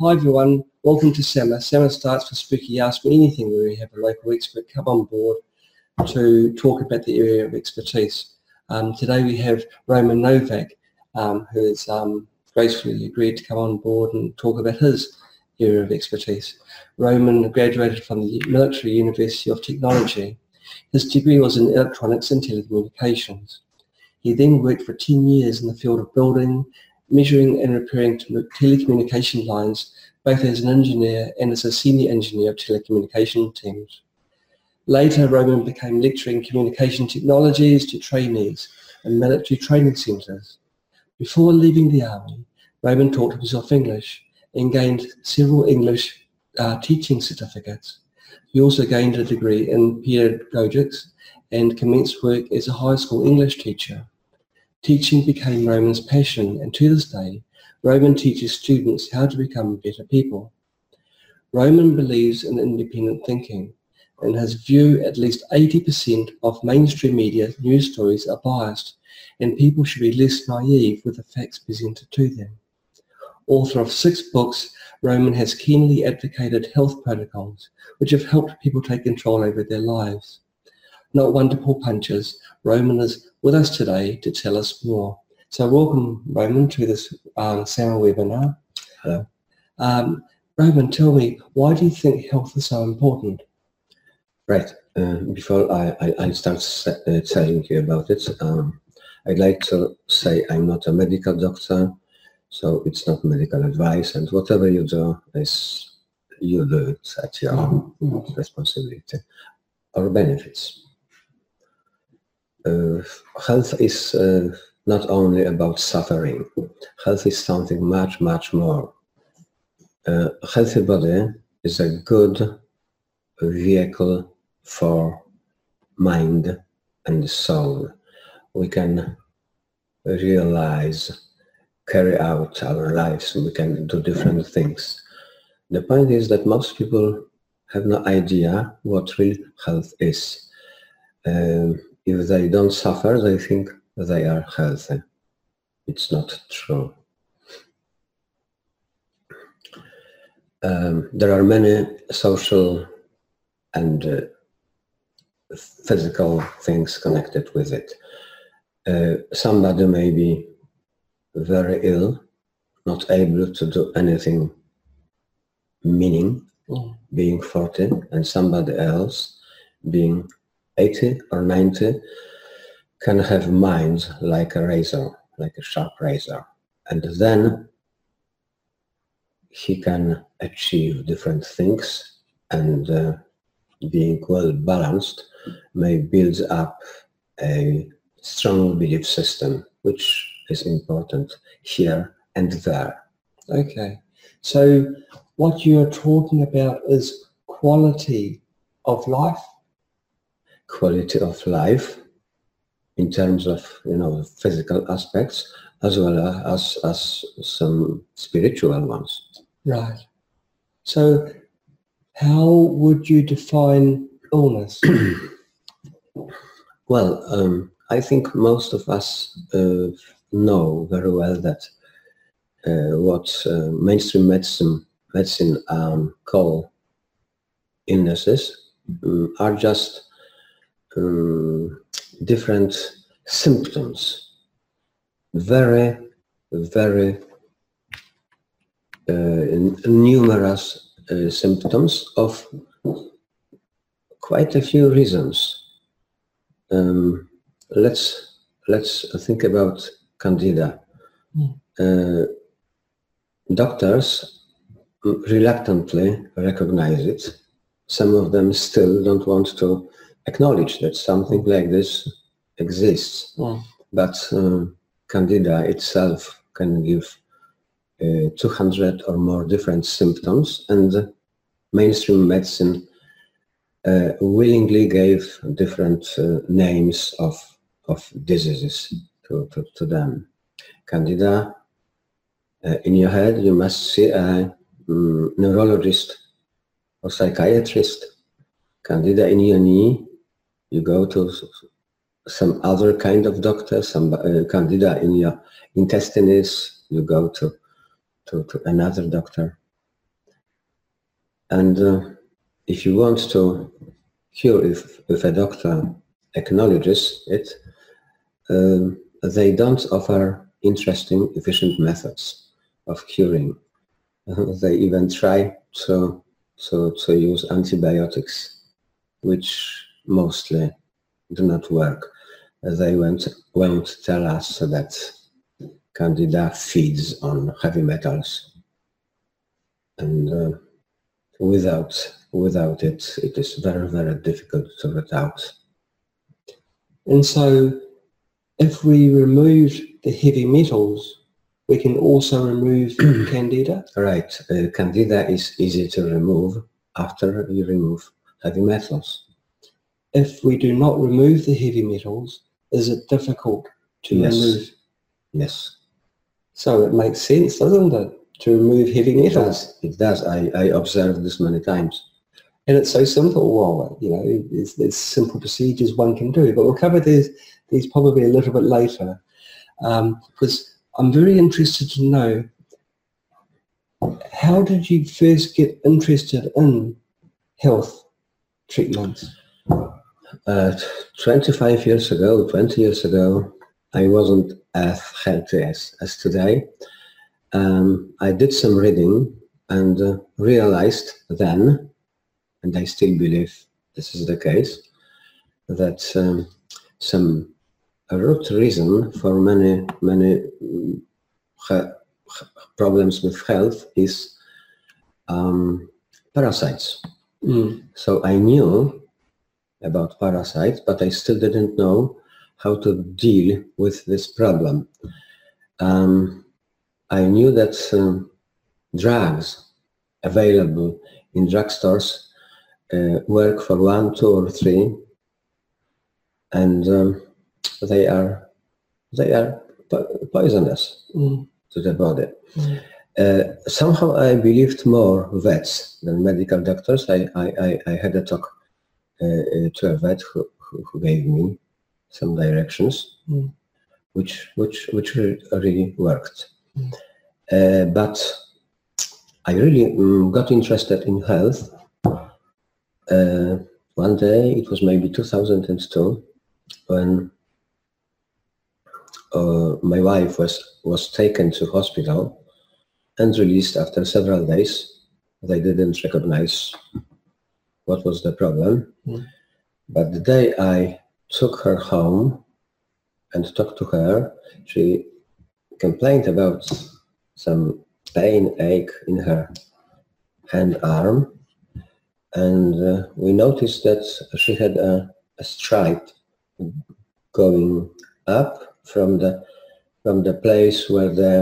Hi everyone, welcome to SAMA. SAMA starts for Spooky Ask Me Anything where we have a local expert come on board to talk about the area of expertise. Um, today we have Roman Novak um, who has um, gracefully agreed to come on board and talk about his area of expertise. Roman graduated from the Military University of Technology. His degree was in electronics and telecommunications. He then worked for 10 years in the field of building, measuring and repairing telecommunication lines, both as an engineer and as a senior engineer of telecommunication teams. Later, Roman became lecturing communication technologies to trainees in military training centres. Before leaving the army, Roman taught himself English and gained several English uh, teaching certificates. He also gained a degree in pedagogics and commenced work as a high school English teacher. Teaching became Roman's passion and to this day, Roman teaches students how to become better people. Roman believes in independent thinking. In his view, at least 80% of mainstream media news stories are biased and people should be less naive with the facts presented to them. Author of six books, Roman has keenly advocated health protocols which have helped people take control over their lives. Not one to pull punches, Roman is with us today to tell us more. So welcome, Roman, to this um, SAMA webinar. Hello. Um, Roman, tell me, why do you think health is so important? Right. Uh, before I, I, I start uh, telling you about it, um, I'd like to say I'm not a medical doctor, so it's not medical advice, and whatever you do is you do it at your own responsibility or benefits. Uh, health is uh, not only about suffering. Health is something much, much more. Uh, a healthy body is a good vehicle for mind and soul we can realize, carry out our lives, we can do different things. The point is that most people have no idea what real health is. If they don't suffer, they think they are healthy. It's not true. Um, there are many social and uh, physical things connected with it uh, somebody may be very ill, not able to do anything meaning, mm. being 40, and somebody else being 80 or 90 can have mind like a razor, like a sharp razor. And then he can achieve different things and uh, being well balanced may build up a strong belief system, which is important here and there. Okay. So what you're talking about is quality of life? Quality of life in terms of, you know, physical aspects as well as, as some spiritual ones. Right. So how would you define illness? well, um, I think most of us uh, know very well that uh, what uh, mainstream medicine medicine um, call illnesses um, are just um, different symptoms, very, very uh, numerous uh, symptoms of quite a few reasons. Um, let's let's think about candida. Mm. Uh, doctors reluctantly recognize it. Some of them still don't want to acknowledge that something like this exists. Mm. But um, candida itself can give uh, 200 or more different symptoms and mainstream medicine uh, willingly gave different uh, names of of diseases to, to, to them. Candida, uh, in your head, you must see a um, neurologist or psychiatrist. Candida in your knee, you go to some other kind of doctor. Some uh, candida in your intestines, you go to, to, to another doctor. And uh, if you want to cure, if, if a doctor acknowledges it, um, they don't offer interesting, efficient methods of curing. they even try to, to, to use antibiotics, which mostly do not work. They won't, won't tell us that candida feeds on heavy metals. And uh, without, without it, it is very, very difficult to root out. And so if we remove the heavy metals, we can also remove candida? Right. Uh, candida is easy to remove after you remove heavy metals. If we do not remove the heavy metals, is it difficult to Yes. remove? Yes. So it makes sense, doesn't it, to remove heavy It metals? does. It does. I, I observed this many times. And it's so simple. Well, you know, there's, there's simple procedures one can do, but we'll cover these, these probably a little bit later. Um, because I'm very interested to know how did you first get interested in health treatments? Uh, 25 years ago, 20 years ago, I wasn't as healthy as, as today. Um, I did some reading and uh, realized then, and I still believe this is the case, that um, some root reason for many, many mm, problems with health is um, parasites. Mm. So I knew about parasites, but I still didn't know how to deal with this problem. Um, I knew that um, drugs available in drugstores uh, work for one, two, or three, and um, they are they are po- poisonous Mm. to the body. Mm. Uh, somehow I believed more vets than medical doctors. I, I, I, I had a talk to a vet who, who, who gave me some directions, Mm. which which which really worked. Mm. Uh, but I really mm, got interested in health. Uh, one day, it was maybe 2002, when uh, my wife was was taken to hospital and released after several days. They didn't recognize what was the problem. Mm. But the day I took her home and talked to her, she complained about some pain, ache in her hand arm. And uh, we noticed that she had a, a stripe going up from the from the place where the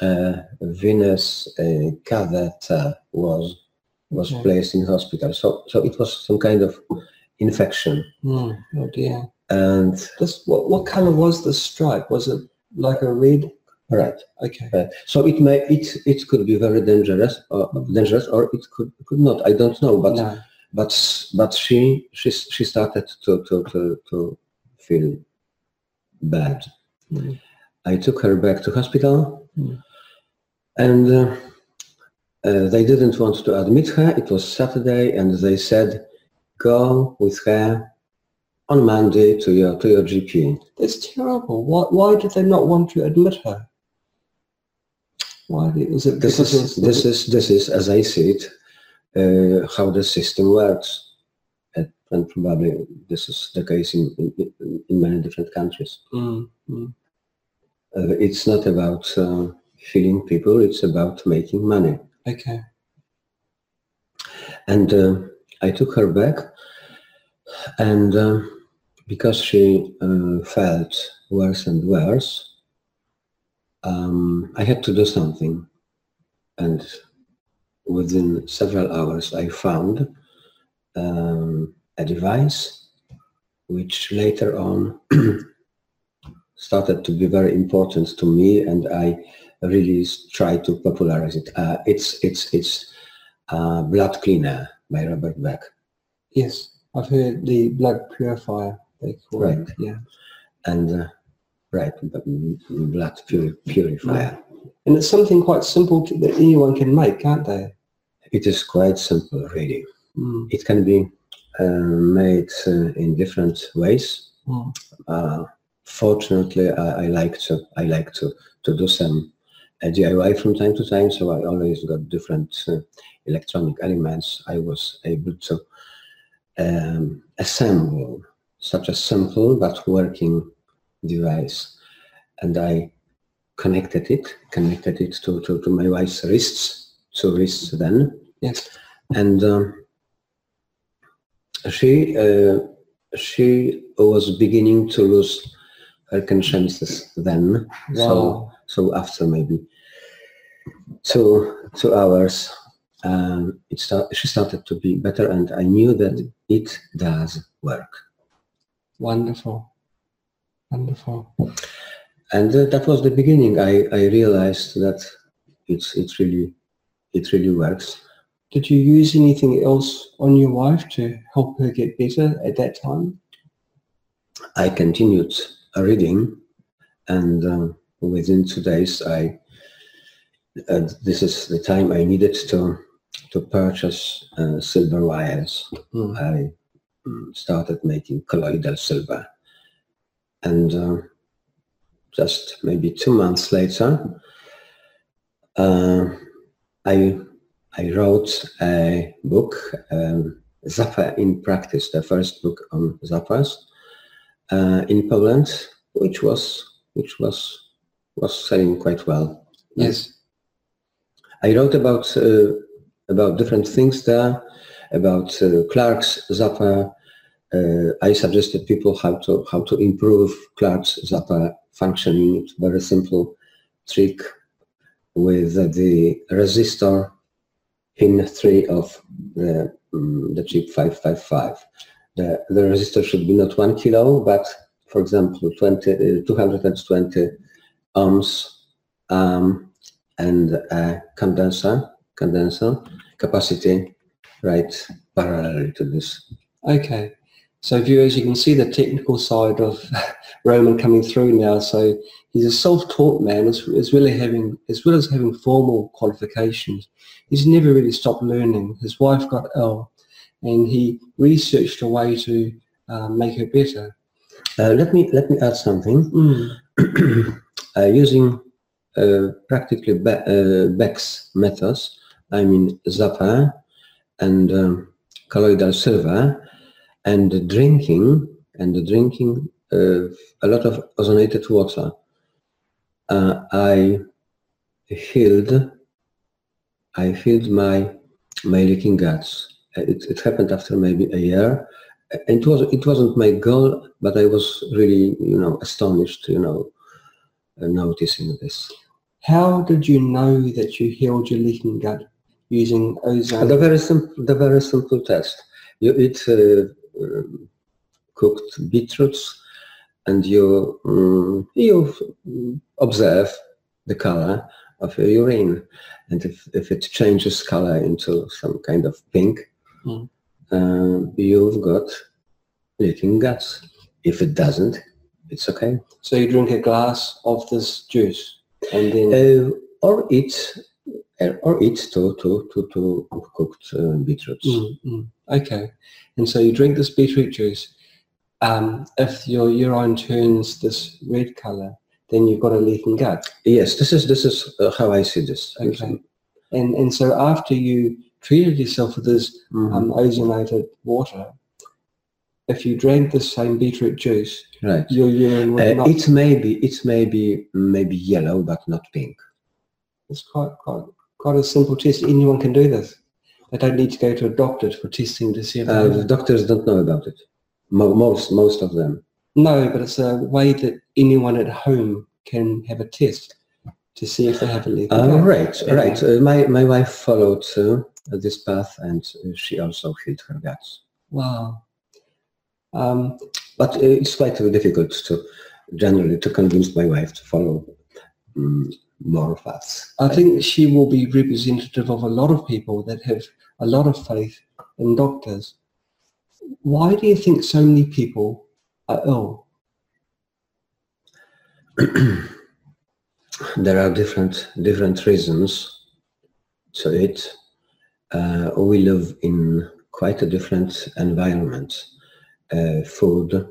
uh, venous uh, catheter was was Okay. placed in hospital. So so it was some kind of infection. Mm. Oh dear. And This, what, what color was the stripe? Was it like a red? right, Okay. uh, so it may it it could be very dangerous or dangerous or it could could not. I don't know, but no. but but she she she started to to to, to feel bad. Mm. I took her back to hospital, Mm. and uh, uh, they didn't want to admit her. It was Saturday, and they said, "Go with her on Monday to your to your GP." That's terrible. Why, why did they not want to admit her? Why did, was it This is this is this is as I see it, uh, how the system works, and, and probably this is the case in in, in many different countries. Mm, mm. Uh, it's not about uh, healing people; it's about making money. Okay. And uh, I took her back, and uh, because she uh, felt worse and worse, um, I had to do something. And within several hours, I found um, a device which later on started to be very important to me, and I really try to popularize it. Uh, it's it's it's uh, Blood Cleaner by Robert Beck. Yes, I've heard the blood purifier. They call Right. it. Yeah. and uh, right blood puri- purifier And it's something quite simple to, that anyone can make, can't they? It is quite simple, really. Mm. It can be uh, made uh, in different ways. Mm. Uh, fortunately, I, I like to I like to to do some uh, DIY from time to time. So I always got different uh, electronic elements. I was able to um, assemble such a simple but working device, and I connected it connected it to to, to my wife's wrists, two wrists then, Yes. and. Um, she uh, she was beginning to lose her consciousness then. Wow. so after maybe two two hours, um, it start, she started to be better, and I knew that it does work. Wonderful. Wonderful. And uh, that was the beginning. I, I realized that it's it really it really works. Did you use anything else on your wife to help her get better at that time? I continued reading, and uh, within two days, I uh, this is the time I needed to to purchase uh, silver wires. Mm. I started making colloidal silver, and uh, just maybe two months later, uh, I I wrote a book, um, Zapper in Practice, the first book on Zappers uh, in Poland, which was which was was selling quite well. Yes. I wrote about uh, about different things there, about uh, Clark's Zapper. Uh, I suggested people how to how to improve Clark's Zapper functioning. It's a very simple trick with the resistor pin three of the um, the chip 555. The, the resistor should be not one kilo, but for example, 20, uh, 220 ohms um, and a condenser, condenser capacity right parallel to this. Okay. So viewers, you can see the technical side of Roman coming through now. So he's a self-taught man as, as well as having as well as having formal qualifications. He's never really stopped learning. His wife got ill, and he researched a way to uh, make her better. Uh, let me let me add something. Mm. uh, using uh, practically Be- uh, Beck's methods, I mean Zapper and um, colloidal silver, and drinking and drinking a lot of ozonated water. I healed. I healed my my leaking guts. It, it happened after maybe a year. It was it wasn't my goal, but I was really you know astonished you know noticing this. How did you know that you healed your leaking gut using ozone? The very simple the very simple test. You eat uh, um, cooked beetroots, and you um, you mm, observe the color of your urine, and if, if it changes color into some kind of pink, Mm. uh, you've got leaking guts. If it doesn't, it's okay. So you drink a glass of this juice, and then Uh, or eat uh, or eat two two two two cooked uh, beetroots. Mm, mm. Okay. And so you drink this beetroot juice. Um, if your urine turns this red color, then you've got a leaking gut. Yes, this is this is uh, how I see this. Okay. And and so after you treated yourself with this Mhm. um, ozonated water, if you drank the same beetroot juice, right. your urine would Uh, not. it may be it may be maybe yellow, but not pink. It's quite quite quite a simple test. Anyone can do this. They don't need to go to a doctor for testing to see if. Uh, the doctors don't know about it. Mo- most most of them. No, but it's a way that anyone at home can have a test to see if they have a leaking Uh, right, Okay. right. Uh, my my wife followed uh, this path, and uh, she also healed her guts. Wow. Um, But uh, it's quite difficult to generally to convince my wife to follow um, more paths. I think she will be representative of a lot of people that have a lot of faith in doctors. Why do you think so many people are ill? there are different different reasons to it. uh, we live in quite a different environment. Uh, food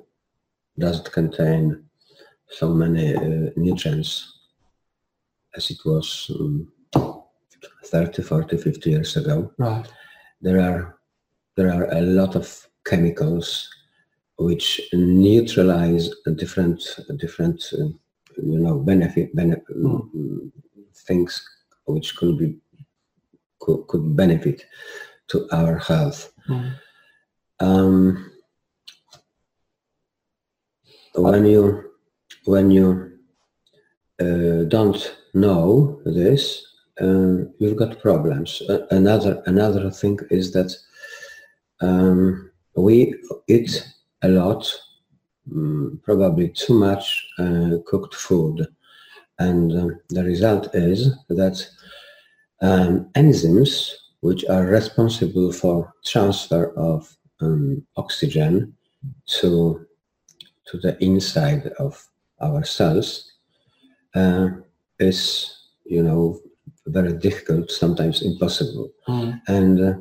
doesn't contain so many uh, nutrients as it was um, 30, 40, 50 years ago. Right. There are there are a lot of chemicals which neutralize different different uh, you know benefit, benefit mm. things which could be could, could benefit to our health. Mm. Um, when you when you uh, don't know this, uh, you've got problems. Uh, another another thing is that um, we eat a lot, um, probably too much uh, cooked food, and um, the result is that um, enzymes which are responsible for transfer of um, oxygen to to the inside of our cells uh, is you know very difficult sometimes impossible mm. and uh,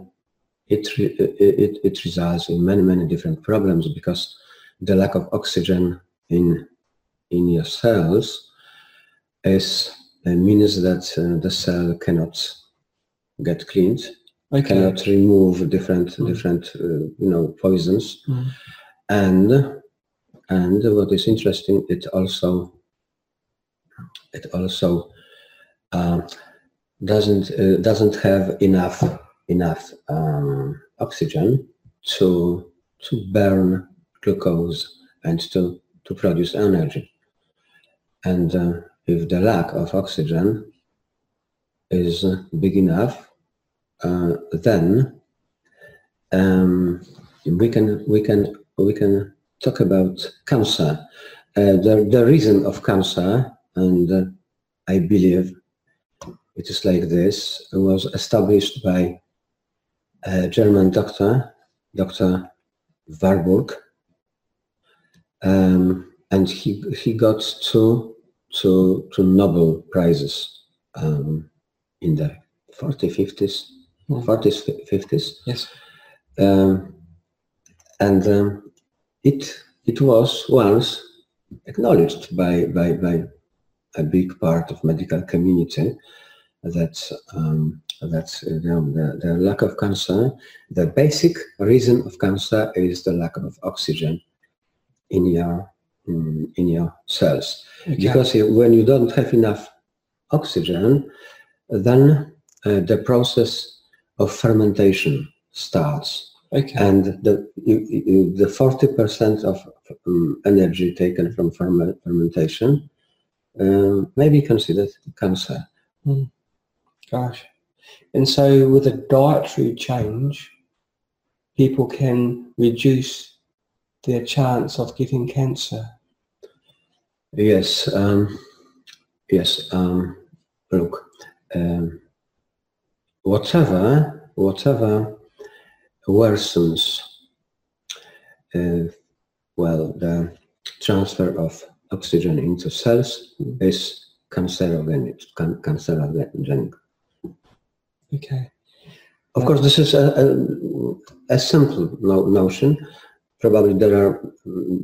it, it it results in many many different problems because the lack of oxygen in in your cells is means that uh, the cell cannot get cleaned okay. cannot remove different mm. different uh, you know poisons mm. and and what is interesting it also it also uh, doesn't uh, doesn't have enough enough um, oxygen to to burn glucose and to to produce energy. And uh, if the lack of oxygen is big enough uh, then um, we can we can we can talk about cancer. Uh, the the reason of cancer, and uh, I believe it is like this, was established by a German doctor, Dr. Warburg, um, and he he got two two two Nobel prizes um, in the 40s, 50s, 40s, 50s. Yes. Um, and um, it it was once acknowledged by by, by a big part of medical community that um, that you the, the lack of cancer, the basic reason of cancer is the lack of oxygen in your in, in your cells. Okay. Because when you don't have enough oxygen, then uh, the process of fermentation starts. Okay. And the you, the forty percent of um, energy taken from ferment, fermentation uh, may be considered cancer. Mm. Gosh, and so with a dietary change, people can reduce their chance of getting cancer. Yes. Um, yes. Um, look. Um, whatever, whatever worsens, uh, well, the transfer of oxygen into cells is cancerogenic. Can, cancerogenic. Okay. Of course, this is a, a, a simple no, notion. Probably there are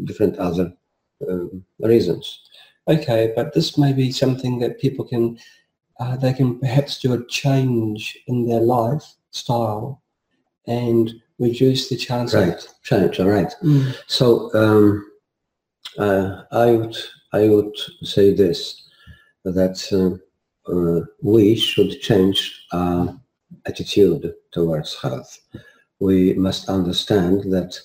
different other uh, reasons. Okay, but this may be something that people can uh, they can perhaps do a change in their lifestyle and reduce the chance right. of change. All right. Mm. So um, uh, I would I would say this that uh, uh, we should change our attitude towards health. We must understand that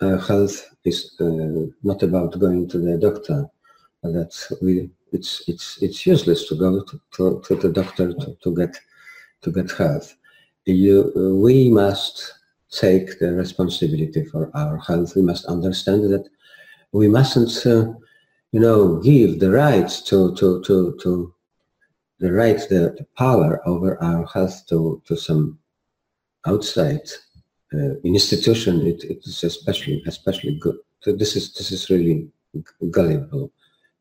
uh, health is uh, not about going to the doctor. That we it's it's it's useless to go to, to, to the doctor to, to get to get health. You, we must take the responsibility for our health. We must understand that we mustn't, uh, you know, give the right to to to to the right, the, the power over our health to to some outside uh, institution. It, it is especially especially good. So this is this is really gullible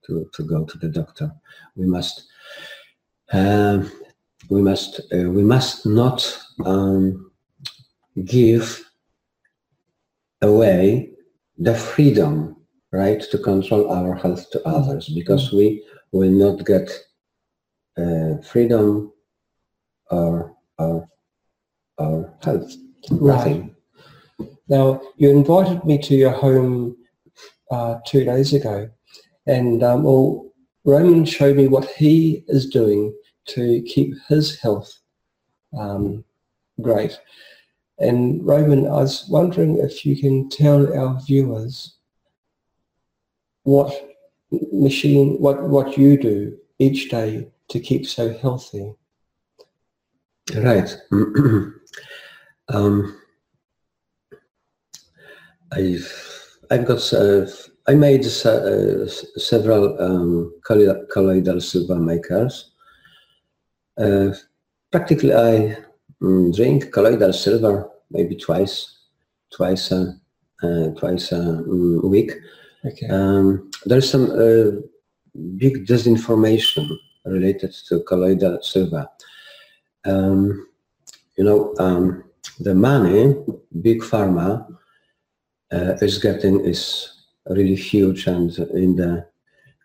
to, to go to the doctor. We must um, we must uh, we must not um, give away the freedom, right, to control our health to others, because we will not get uh, freedom or or or health. Nothing. Now, you invited me to your home uh, two days ago, and um, well, Roman showed me what he is doing to keep his health um, great. And Roman, I was wondering if you can tell our viewers what machine, what, what you do each day to keep so healthy. Right. um, I've I've got uh, I made uh, several um, colloidal silver makers. Uh, practically, I um, drink colloidal silver maybe twice, twice a uh, twice a um, week. Okay. Um, there's some uh, big disinformation related to colloidal silver. Um, you know, um, the money big pharma uh, is getting is really huge and in the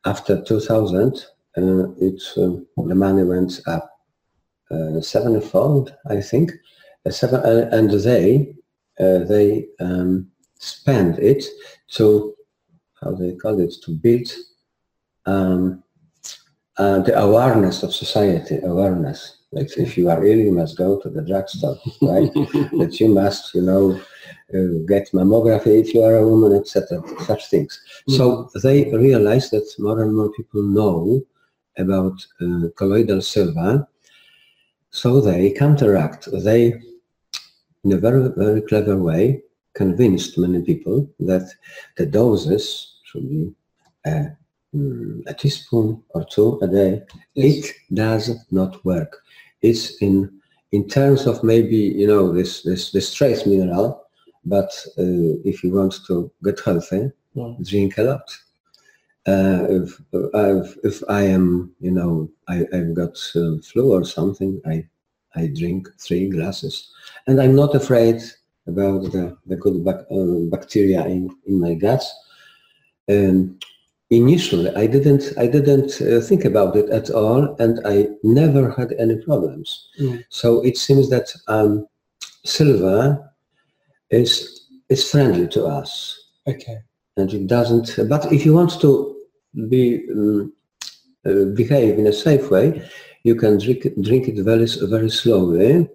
after 2000 uh, it uh, the money went up uh, sevenfold I think uh, seven uh, and they they um, spend it to how they call it to build um, the awareness of society awareness like if you are ill, you must go to the drugstore, right? that you must, you know, uh, get mammography if you are a woman, etc. Such things. Mm-hmm. So they realize that more and more people know about uh, colloidal silver. So they counteract. They, in a very very clever way, convinced many people that the doses should be a, mm, a teaspoon or two a day. Yes. It does not work it's in in terms of maybe you know this this this trace mineral, but uh, if you want to get healthy, yeah. drink a lot. Uh, if I've, if I am you know I, I've got uh, flu or something, I I drink three glasses, and I'm not afraid about the the good bac- uh, bacteria in in my guts. Um, initially i didn't i didn't uh, think about it at all and i never had any problems mm. so it seems that um, silver is is friendly to us okay and it doesn't but if you want to be um, uh, behave in a safe way you can drink drink it very very slowly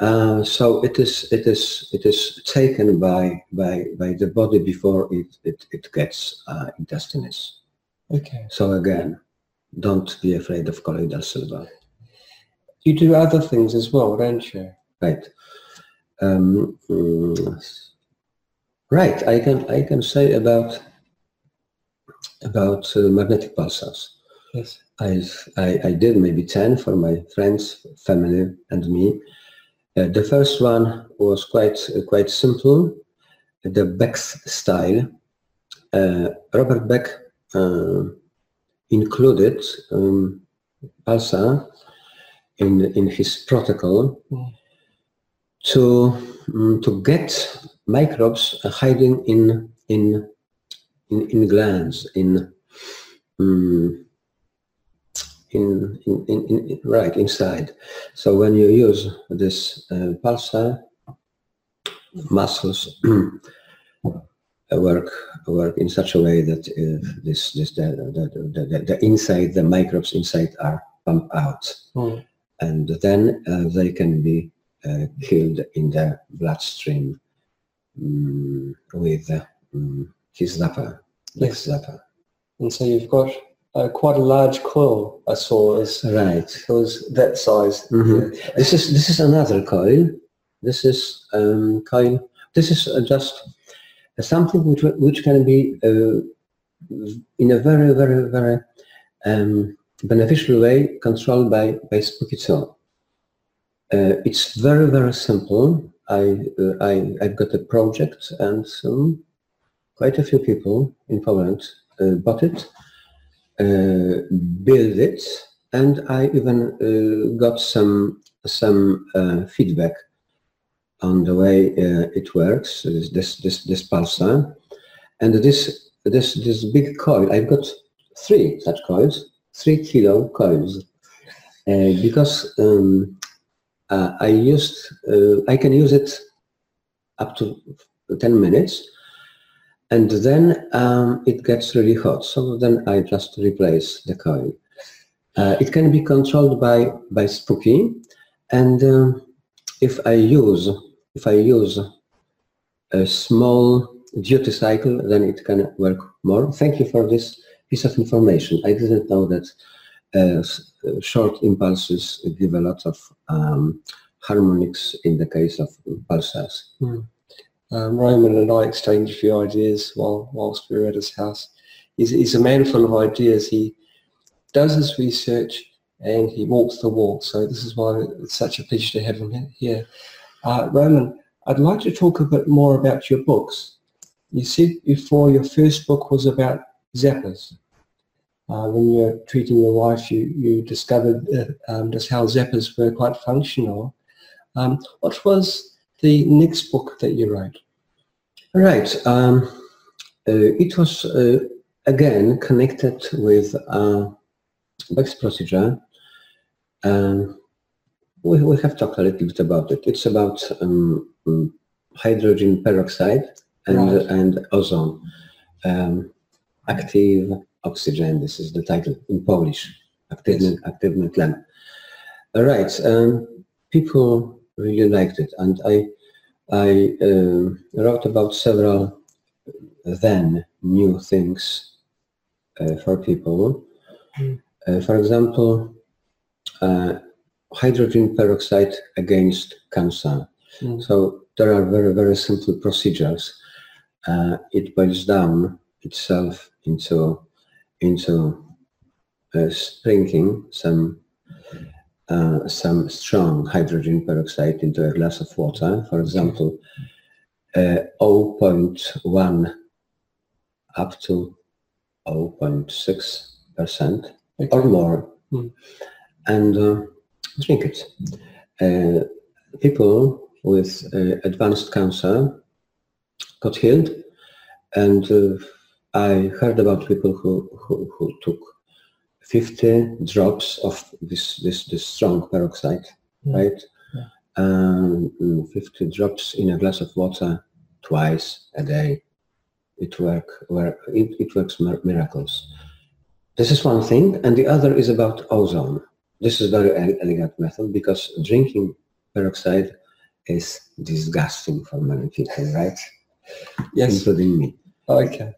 uh, so it is it is it is taken by by by the body before it it, it gets uh, intestinous. Okay. So again, don't be afraid of colloidal silver. You do other things as well, don't you? Right. Um, mm, right. I can I can say about about uh, magnetic pulsars. Yes. I, I I did maybe ten for my friends, family, and me uh, the first one was quite uh, quite simple, the Beck's style. Uh, Robert Beck included um, pulsar in in his protocol mm. to um, to get microbes hiding in in in, in glands in um, in, in, in, in, right inside. So when you use this uh, pulsar, muscles work work in such a way that if this this the the, the, the inside the microbes inside are pumped out, mm. and then uh, they can be uh, killed in the bloodstream um, with um, his zapper, yes. zapper. And so you've got uh, quite a large coil I saw. Is right. It was that size. Mm-hmm. Yeah. This is this is another coil. This is um, coil. This is uh, just something which which can be uh, in a very very very um, beneficial way controlled by by Spooky Two. Uh, it's very very simple. I uh, I I've got a project and um, quite a few people in Poland uh, bought it uh, build it and I even uh, got some some uh, feedback on the way uh, it works. This this this, this pulsar, and this this this big coil. I've got three such coils, three kilo coils, because um, I used I can use it up to ten minutes, and then um, it gets really hot. So then I just replace the coil. Uh, it can be controlled by by Spooky, and uh, if I use if I use a small duty cycle, then it can work more. Thank you for this piece of information. I didn't know that uh, short impulses give a lot of um, harmonics in the case of pulsars. Mm. Um, Roman and I exchanged a few ideas while whilst we were at his house. He's, he's a man full of ideas. He does his research and he walks the walk. So this is why it's such a pleasure to have him here. Uh, Roman, I'd like to talk a bit more about your books. You said before your first book was about zappers. Uh, when you were treating your wife, you, you discovered uh, um, just how zappers were quite functional. Um, what was the next book that you wrote? Right. Um, uh, it was, uh, again, connected with uh, Beck's procedure. Um, we, we have talked a little bit about it. It's about um, um hydrogen peroxide and, right. and ozone. Um, active oxygen, this is the title in Polish, aktywny, aktywny tlen. All right, um, people really liked it and I, I uh, wrote about several then new things uh, for people. Uh, for example, uh, hydrogen peroxide against cancer. Mm. So there are very, very simple procedures. Uh, it boils down itself into into uh, sprinkling some uh, some strong hydrogen peroxide into a glass of water. For example, uh, 0.1 up to 0.6 percent okay. or more, mm. and uh, drink it. Uh, people with uh, advanced cancer got healed, and uh, I heard about people who, who, who, took 50 drops of this, this, this strong peroxide, yeah. right? Yeah. Um, 50 drops in a glass of water twice a day. It, work, work, it, it works miracles. This is one thing, and the other is about ozone. This is very elegant method because drinking peroxide is disgusting for many people, right? Yes. Including me. Okay.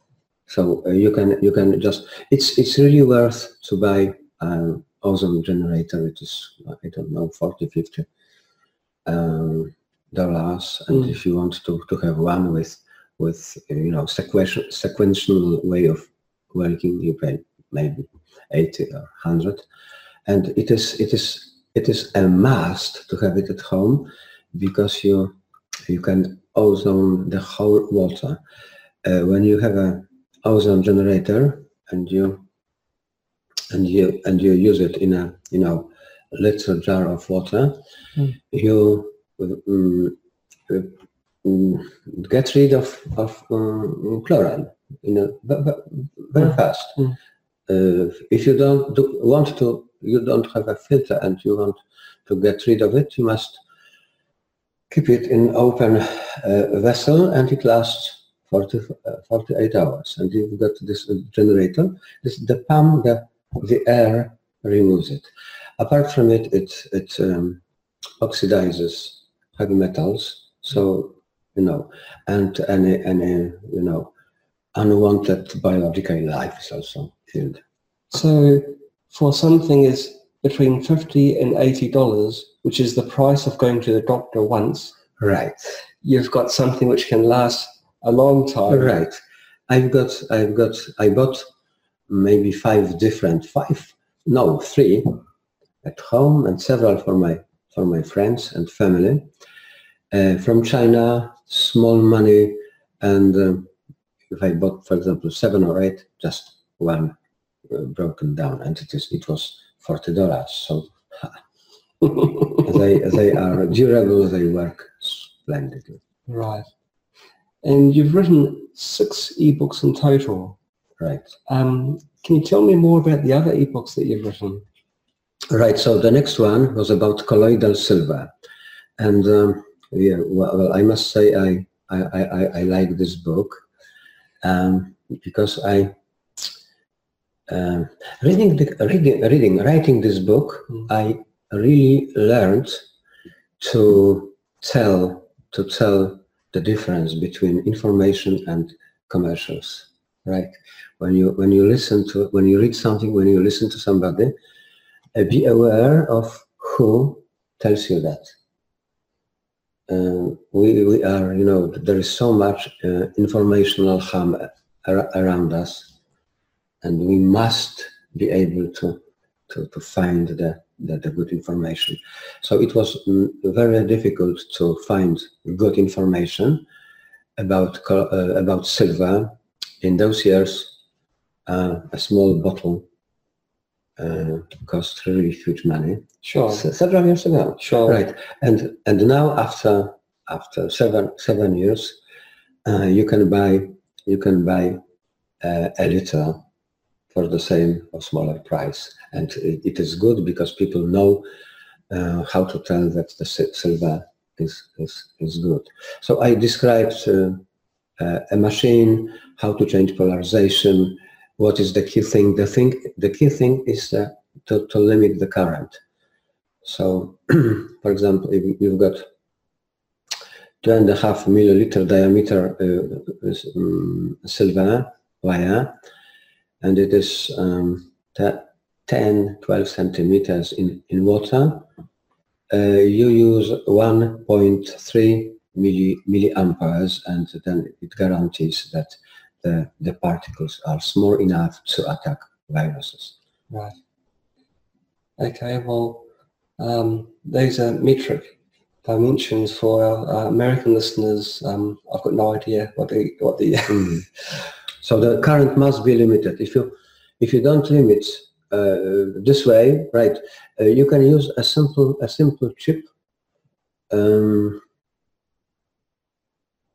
So uh, you can you can just it's it's really worth to buy an ozone generator. It is I don't know 40, 50 um, dollars, and mm. if you want to to have one with with you know sequential sequential way of working, you pay maybe 80 or 100 and it is it is it is a must to have it at home because you you can ozone the whole water uh, when you have a ozone generator and you and you and you use it in a you know little jar of water mm. you um, um, get rid of of um, chlorine you know very mm. fast mm. uh, if you don't do, want to you don't have a filter and you want to get rid of it, you must keep it in open uh, vessel and it lasts 40, uh, 48 hours. And you've got this generator. This, the pump, the, the air removes it. Apart from it, it, it um, oxidizes heavy metals. So, you know, and any, any, you know, unwanted biological life is also killed. So for something is between 50 and 80 dollars, which is the price of going to the doctor once. Right. You've got something which can last a long time. Right. I've got, I've got, I bought maybe five different, five, no, three at home and several for my, for my friends and family. Uh, from China, small money, and uh, if I bought, for example, seven or eight, just one uh, broken down entities. It was forty dollars. So they they are durable. They work splendidly. Right. And you've written six ebooks in total. Right. Um, can you tell me more about the other ebooks that you've written? Right. So the next one was about colloidal silver, and um, yeah, well, I must say I I, I, I like this book um, because I uh, reading the, reading reading writing this book mm. I really learned to tell to tell the difference between information and commercials right? When you when you listen to when you read something when you listen to somebody uh, be aware of who tells you that. Uh, we, we are, you know, there is so much uh, informational harm ar around us, and we must be able to to, to find the, the, the good information. So it was mm, very difficult to find good information about uh, about silver. In those years, uh, a small bottle uh, cost really huge money. Sure. S several years ago. Sure. Right. And and now after after seven seven years, uh, you can buy you can buy uh, a liter for the same or smaller price, and it, is good because people know uh, how to tell that the silver is is is good. So I described uh, uh, a machine, how to change polarization, what is the key thing? The thing, the key thing is to, to limit the current. So, for example, if you've got two and a half milliliter diameter uh, um, silver wire, and it is um, 10, 12 centimeters in, in water, uh, you use 1.3 milli, milliamperes, and then it guarantees that the, the particles are small enough to attack viruses. Right. Okay, well, um, those are metric dimensions for our uh, American listeners. Um, I've got no idea what the what the. mm. So the current must be limited. If you if you don't limit uh, this way, right, uh, you can use a simple a simple chip. Um,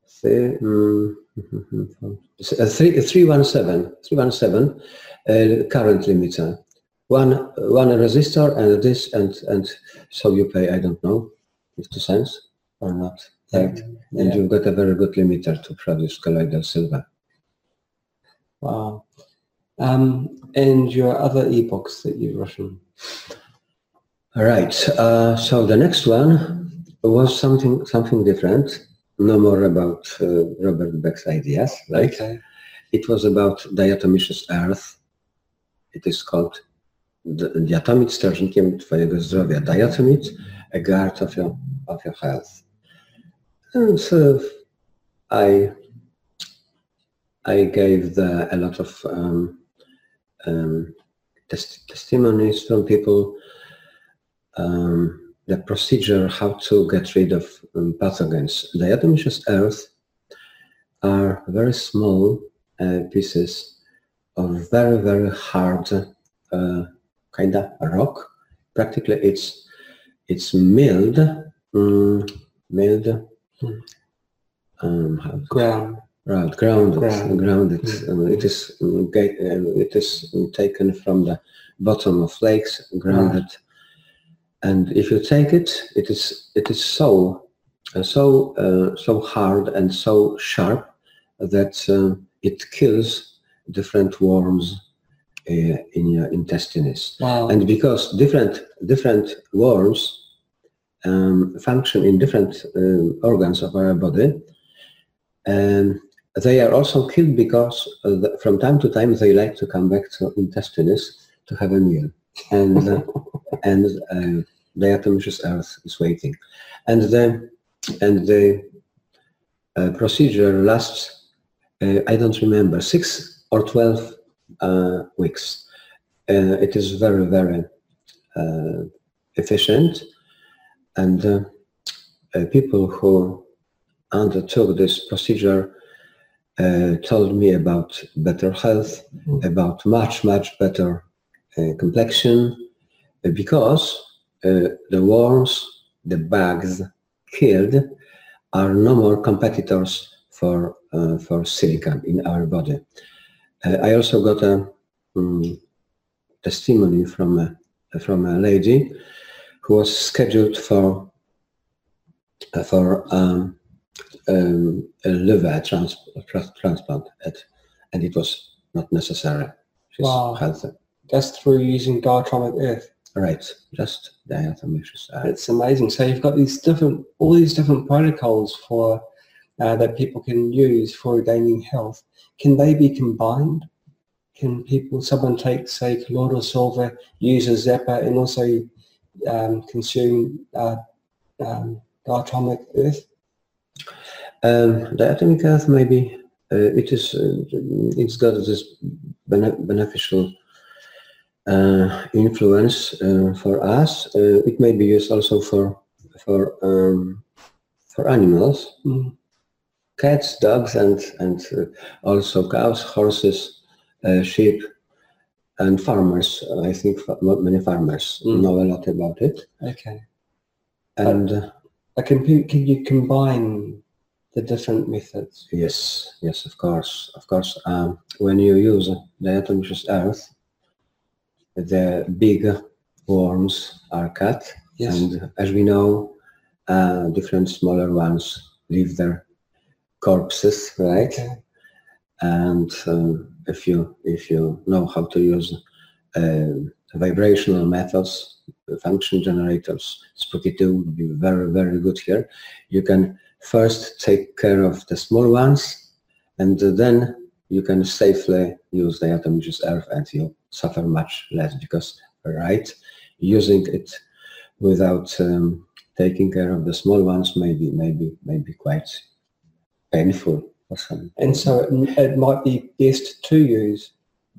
say, um, uh, three, 317, 317 uh, current limiter. One, one resistor and this, and, and so you pay, I don't know, 50 cents or not. Right? Yeah. And you've got a very good limiter to produce colloidal silver. Wow. Um, and your other ebooks that you've written? All right. Uh, so the next one was something something different no more about uh, Robert Beck's ideas, right? Okay. It was about diatomaceous earth. It is called diatomit strażnikiem twojego zdrowia. Diatomit, a guard of your, of your health. And so I, I gave the, a lot of um, um, test, testimonies from people um, the procedure how to get rid of um, pathogens. Diatomaceous earth are very small uh, pieces of very, very hard uh, kind of rock. Practically it's it's milled, um, milled, um, ground. Right, grounded, ground. grounded. Mm. it is um, it is taken from the bottom of lakes, grounded. Right and if you take it, it is it is so uh, so uh, so hard and so sharp that uh, it kills different worms uh, in your intestines. Wow. And because different different worms um, function in different uh, organs of our body, and they are also killed because the, from time to time they like to come back to intestines to have a meal. And uh, and uh, diatomaceous earth is waiting, and the and the uh, procedure lasts uh, I don't remember six or twelve uh, weeks. Uh, it is very very uh, efficient, and uh, people who undertook this procedure told me about better health, mm about much much better complexion, because uh, the worms, the bugs killed are no more competitors for uh, for silicon in our body. Uh, I also got a um, testimony from a, from a lady who was scheduled for uh, for um, um, a liver trans transplant, at, and it was not necessary. She's wow. healthy. That's through using diatomic earth. Right, just diatomaceous earth. It's amazing. So you've got these different, all these different protocols for uh, that people can use for gaining health. Can they be combined? Can people, someone take, say, colloidal silver, use a zapper, and also um, consume uh, um, diatomic earth? Um, diatomic earth maybe uh, it is uh, it's got this bene beneficial uh, influence uh, for us. Uh, it may be used also for for um, for animals, mm. cats, dogs, and and uh, also cows, horses, sheep, and farmers. I think many farmers mm. know a lot about it. Okay. And can can you combine the different methods? Yes, yes, of course, of course. Um, when you use the diatomaceous earth, the big worms are cut, yes. and as we know, uh, different smaller ones leave their corpses, right? Okay. And uh, if you if you know how to use uh, vibrational methods, function generators, Spooky 2 would be very very good here. You can first take care of the small ones and then you can safely use the diatomaceous earth and you suffer much less because right using it without um, taking care of the small ones may maybe maybe maybe quite painful and so it, it might be best to use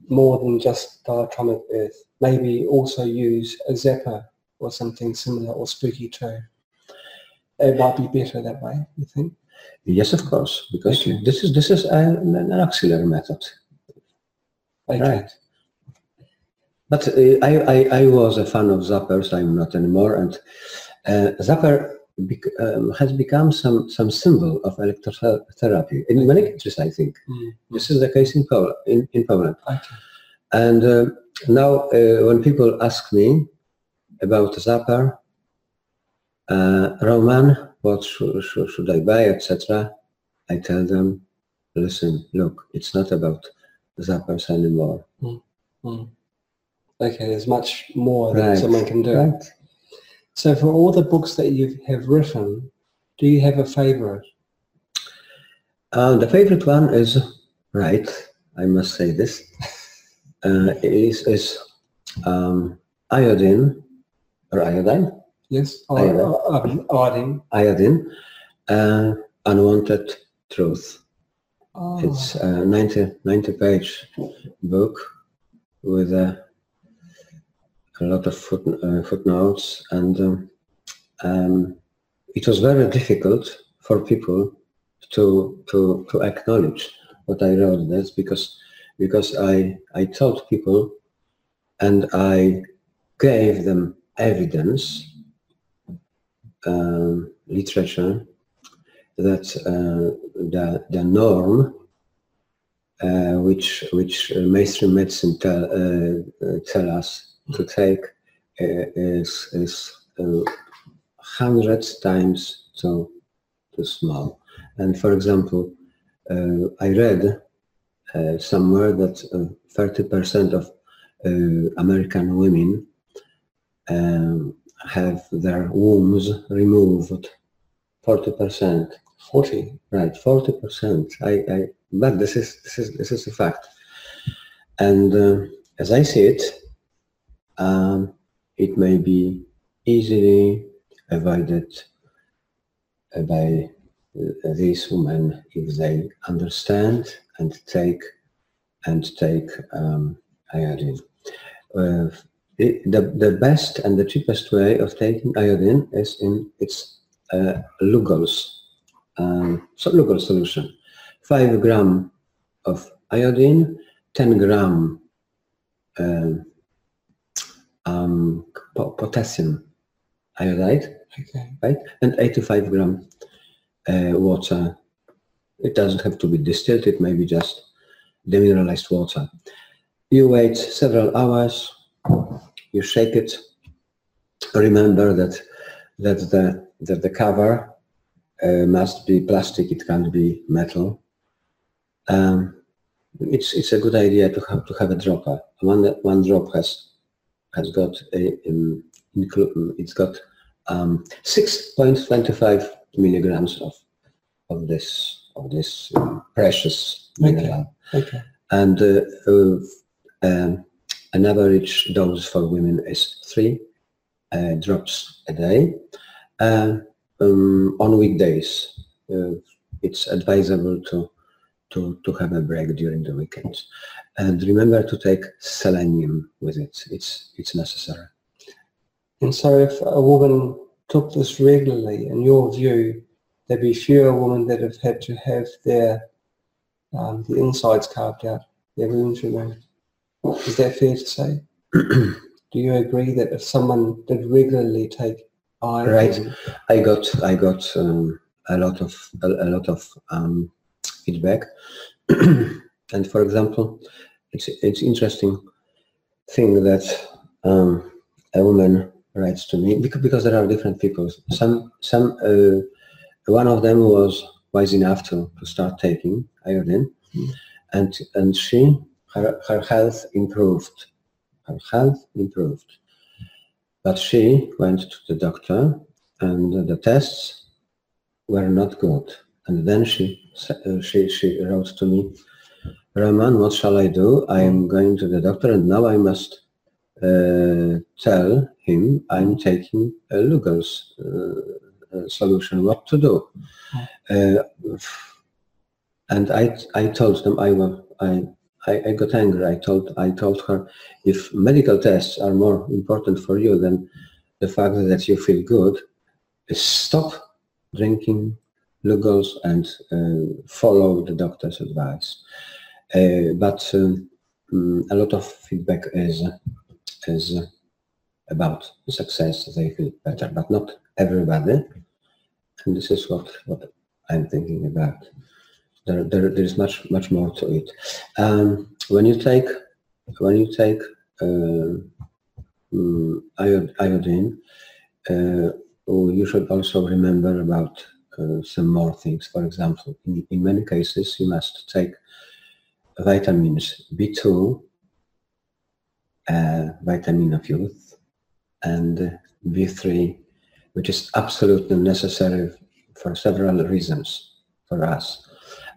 more than just diatomic earth. Maybe also use a zapper or something similar or Spooky 2 be better that way, you think? Yes, of course, because okay. this is this is an, an auxiliary method. Okay. Right. But uh, I, I, I was a fan of zappers. I'm not anymore, and uh, zapper bec um, has become some some symbol of electrotherapy in many countries. I think mm. this is the case in Poland. In, in Poland, okay. and uh, now uh, when people ask me about zapper, uh, Roman, what should, should, should I buy, etc. I tell them, listen, look, it's not about zappers anymore. Mm. Mm. Okay, there's much more that someone can do. Right. So for all the books that you have written, do you have a favorite? Uh, the favorite one is, right, I must say this, uh, is, is um, iodine, or iodine, Yes, iodine. Iodine. Iodine. Uh, unwanted truth. Oh. It's a 90, 90 page book with a, a lot of foot, uh, footnotes and um, um, it was very difficult for people to to to acknowledge what I wrote this because because I I taught people and I gave them evidence literature that uh, the, the norm uh, which which mainstream medicine tell, uh, tell us to take is is hundreds times too too small. And for example, uh, I read uh, somewhere that 30% uh, of American women um, have their wombs removed. 40%. 40, right, 40%. I, I, but this is, this is, this is a fact. And uh, as I see it, um, it may be easily avoided by uh, these women if they understand and take and take um, iodine. Uh, the, the best and the cheapest way of taking iodine is in its uh, Lugol's, um, so Lugol solution. 5 gram of iodine, 10 gram uh, um, potassium iodide, Okay. right? And 85 gram uh, water. It doesn't have to be distilled, it may be just demineralized water. You wait several hours, you shake it. Remember that that the that the cover uh, must be plastic, it can't be metal. Um, it's it's a good idea to have to have a dropper. One one drop has has got a um, it's got um, 6.25 milligrams of of this of this um, precious mineral. Okay. And uh, uh, um, an average dose for women is three uh, drops a day. Uh, um, on weekdays, uh, it's advisable to, to, to have a break during the weekends. And remember to take selenium with it. It's, it's necessary. And so if a woman took this regularly, in your view, there'd be fewer women that have had to have their um, the insides carved out, their wounds removed. Is that fair to say? Do you agree that if someone did regularly take iron, Right. I got I got um, a lot of a, a lot of um, feedback, and for example, it's it's interesting thing that um, a woman writes to me because, because there are different people. Some some uh, one of them was wise enough to, to start taking iodine, Mm. and and she her, her health improved. Her health improved. But she went to the doctor and the tests were not good. And then she, uh, she, she wrote to me, Roman, what shall I do? I am going to the doctor and now I must uh, tell him I'm taking a Lugol's uh, uh, solution, what to do. Uh, and I, I told them I, wa- I, I, I got angry. I told, I told her, if medical tests are more important for you than the fact that you feel good, stop drinking Lugol's and uh, follow the doctor's advice. Uh, but um, mm, a lot of feedback is is about the success. They feel better, but not everybody. And this is what what I'm thinking about. There, there, there is much much more to it. Um, when you take when you take uh, mm, iodine, uh, you should also remember about uh, some more things. For example, in, in many cases, you must take vitamins B2, uh, vitamin of youth, and B3, which is absolutely necessary for several reasons for us,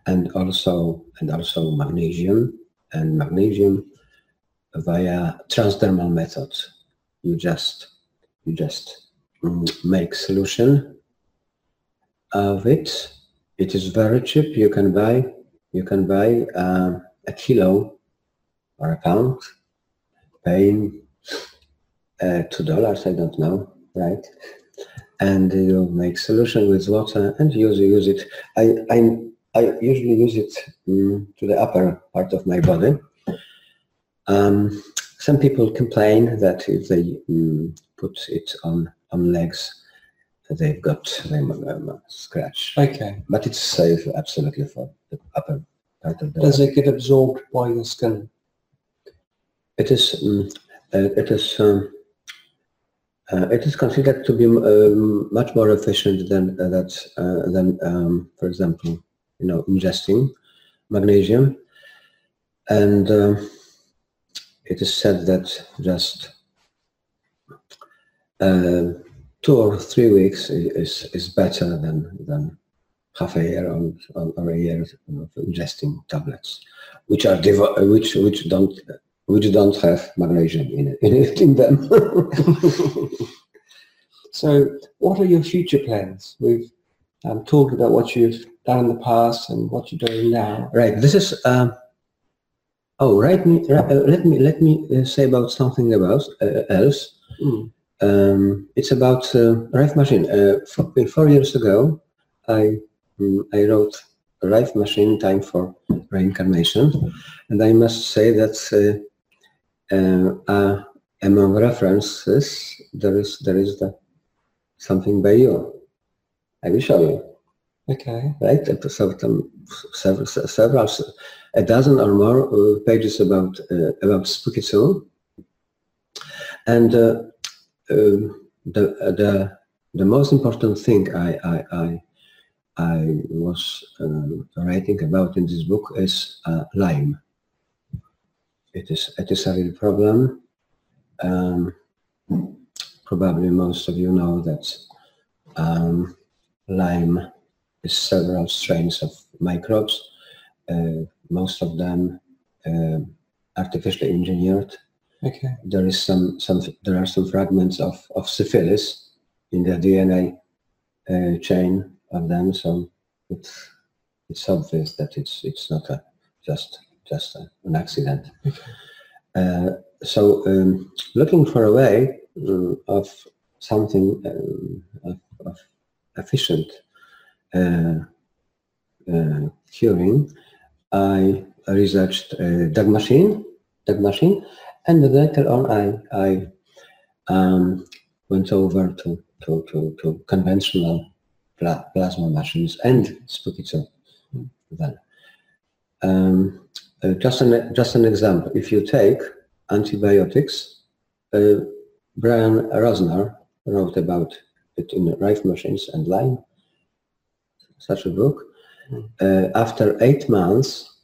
and also and also magnesium and magnesium via transdermal method. You just you just mm, make solution of it. It is very cheap. You can buy you can buy uh, a kilo or a pound, paying uh, two dollars. I don't know, right? And you make solution with water and use use it. I I I usually use it mm, to the upper part of my body. Um, some people complain that if they mm, put it on on legs, they've got them um, scratch. Okay. But it's safe absolutely for the upper part of the. Does it get absorbed by your skin? It is mm, uh, it is um, uh, it is considered to be um, much more efficient than uh, that uh, than um, for example you know ingesting magnesium and uh, it is said that just uh, two or three weeks is is better than than half a year on or a year of ingesting tablets which are which which don't which don't have magnesium in, in, in them. so what are your future plans? We've um, talked about what you've done in the past and what you're doing now. right. This is. Um, oh, right. Me, right, uh, let me let me uh, say about something about uh, else. Mm. Um, it's about uh, Rife Machine. Uh, four, four years ago, I mm, I wrote Rife Machine Time for Reincarnation, and I must say that uh, uh, uh, among references, there is there is the something by you. I will show you. Okay. Right? So some, several, several, a dozen or more uh, pages about uh, about Spooky 2, and uh, um, the the the most important thing I I I, I was um, writing about in this book is uh, Lyme. It is it is a real problem. Um, probably most of you know that um, Lyme is several strains of microbes, uh, most of them uh, artificially engineered. Okay. There is some some there are some fragments of of syphilis in the DNA uh, chain of them, so it's it's obvious that it's it's not a just just a, an accident. Okay. Uh, so um, looking for a way uh, of something um, of, of, efficient uh, uh, curing, I researched a DAG machine, DAG machine, and later on I, I um, went over to, to, to, to conventional pla plasma machines and Spooky then. Um, uh, just an just an example. If you take antibiotics, uh, Bryan Rosner wrote about it in Rife Machines and Lyme, such a book. Uh, after eight months,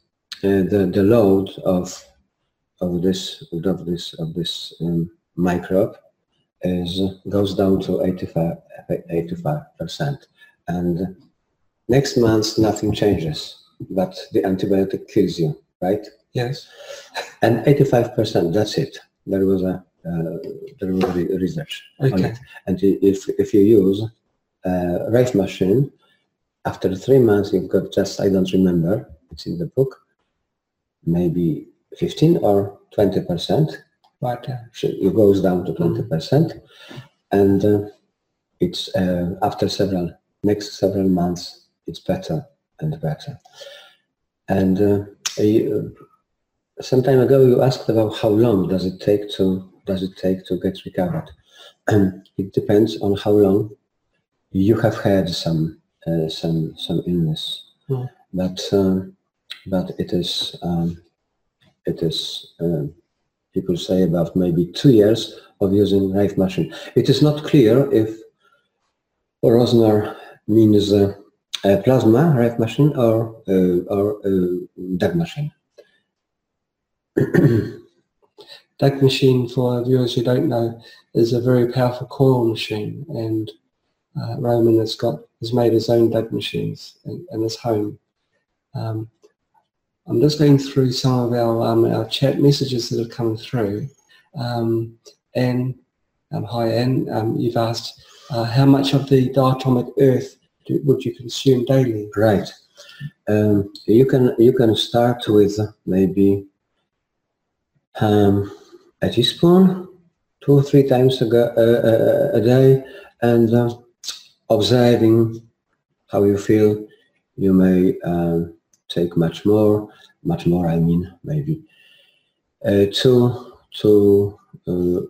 uh, the the load of of this of this of this um, microbe is goes down to 85 percent, and next month nothing changes, but the antibiotic kills you right? Yes. And 85%, that's it. There was a uh, there was a research okay. on it. And if, if you use a Rife machine, after three months you've got just, I don't remember, it's in the book, maybe 15 or 20%. Right. It goes down to 20%. Mm. And uh, it's uh, after several, next several months, it's better and better. And uh, uh, some time ago you asked about how long does it take to does it take to get recovered it depends on how long you have had some uh, some some illness mm. but um, but it is um, it is um, people say about maybe two years of using Rife machine it is not clear if Rosner means uh, a plasma Rife machine or uh, or DAG machine. DAG machine, for viewers who don't know, is a very powerful coil machine, and uh, Roman has got has made his own DAG machines in, in his home. Um, I'm just going through some of our um, our chat messages that have come through, um, and um, hi Anne, um, you've asked uh, how much of the diatomic earth do, would you consume daily? Right. Um, you can you can start with maybe um, a teaspoon, two or three times a, a, a day, and uh, observing how you feel. You may um, take much more, much more. I mean, maybe uh, two two uh,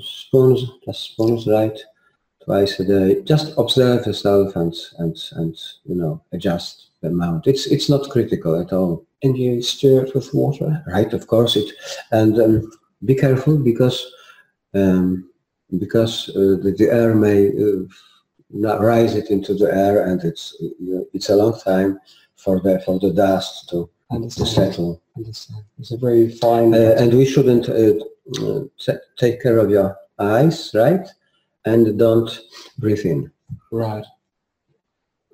spoons, just spoons, right? twice a day. Just observe yourself and and and you know adjust the amount. It's it's not critical at all. And you stir it with water, right? Of course it. And um, be careful because um, because uh, the, the, air may uh, not rise it into the air, and it's uh, it's a long time for the for the dust to, to settle. Understand. It's a very fine. Uh, and we shouldn't uh, uh, take care of your eyes, right? and don't breathe in. Right.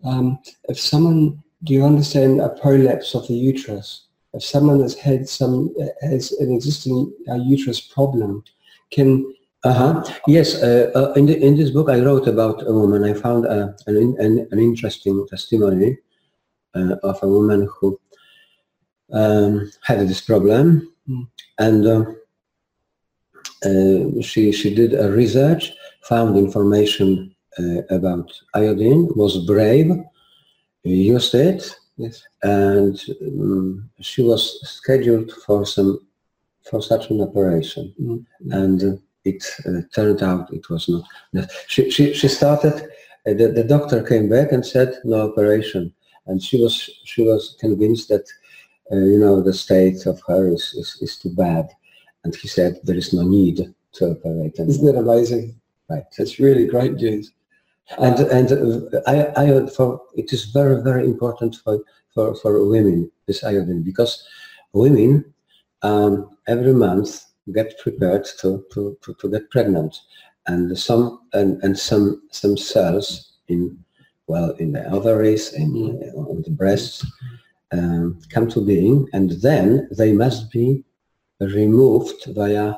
Um, if someone, do you understand a prolapse of the uterus? If someone has had some, has an existing uh, uterus problem, can uh-huh. Yes, uh, uh, in, the, in this book I wrote about a woman. I found uh, an, an, an, interesting testimony uh, of a woman who um, had this problem, mm. and uh, uh, she she did a research found information uh, about iodine, was brave, used it, yes. and um, she was scheduled for some for such an operation. Mm-hmm. And it uh, turned out it was not. She, she, she started, uh, the, the doctor came back and said no operation. And she was, she was convinced that, uh, you know, the state of her is, is, is too bad. And he said there is no need to operate. Isn't that amazing? Right. That's really great news. And, uh, and uh, I, I, for, it is very, very important for, for, for women, this iodine, because women um, every month get prepared to, to, to, to, get pregnant. And some, and, and some, some cells in, well, in the ovaries, in, mm. on the breasts, um, come to being, and then they must be removed via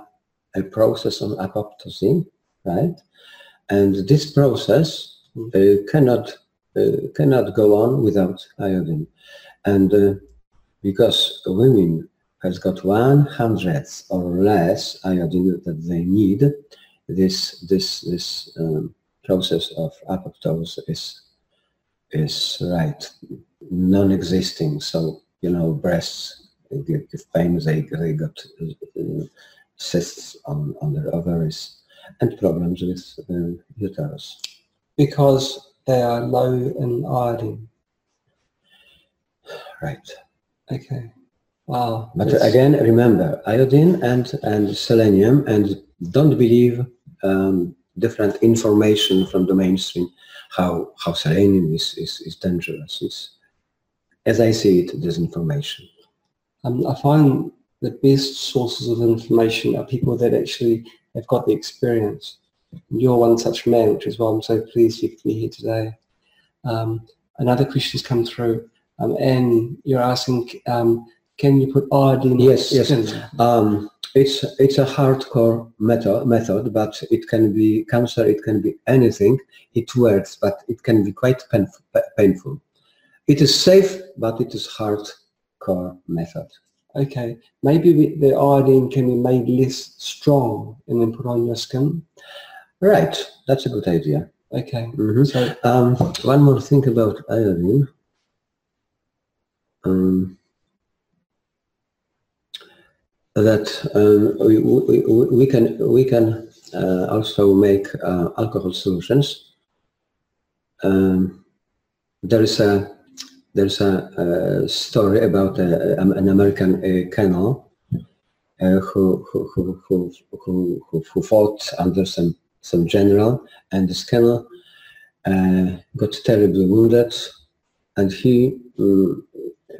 a process of apoptosis, right? And this process mm. uh, cannot uh, cannot go on without iodine. And uh, because women has got one hundredth or less iodine that they need, this this this um, process of apoptosis is is right non-existing. So you know breasts give, give pain. They they got uh, cysts on on their ovaries and problems with uh, uterus because they are low in iodine. Right. Okay. Wow. But again, remember iodine and, and selenium and don't believe um, different information from the mainstream how, how selenium is, is, is dangerous. It's, as I see it, disinformation. Um, I find the best sources of information are people that actually have got the experience. You're one such man, which is why I'm so pleased you could be here today. Um, another has come through, um, and you're asking, um, can you put iodine? Yes, yes. Um, it's it's a hardcore method, method, but it can be cancer. It can be anything. It works, but it can be quite painful. painful. It is safe, but it is hardcore method. Okay, maybe the iodine can be made less strong and then put on your skin. Right, that's a good idea. Okay. Mm -hmm. So um, one more thing about iodine. Um, that um, we, we, we, can we can uh, also make uh, alcohol solutions. Um, there is a there's a, a story about a, an American colonel uh, who, who, who, who, who, who fought under some some general, and this colonel uh, got terribly wounded, and he um,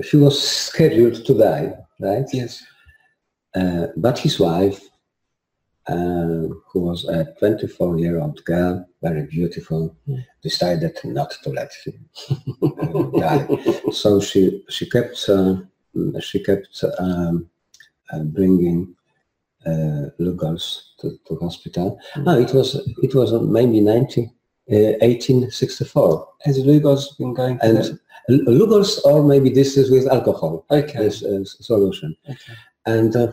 he was scheduled to die, right? Yes. Uh, but his wife, uh, who was a 24-year-old girl, very beautiful, mm. decided not to let him uh, die. So she she kept uh, she kept um, uh, bringing uh, Lugol's to, to hospital. Mm. No, it was it was maybe 90, 1864. Has Lugol's been going? And Lugol's, or maybe this is with alcohol. Okay. This solution. Okay. And uh,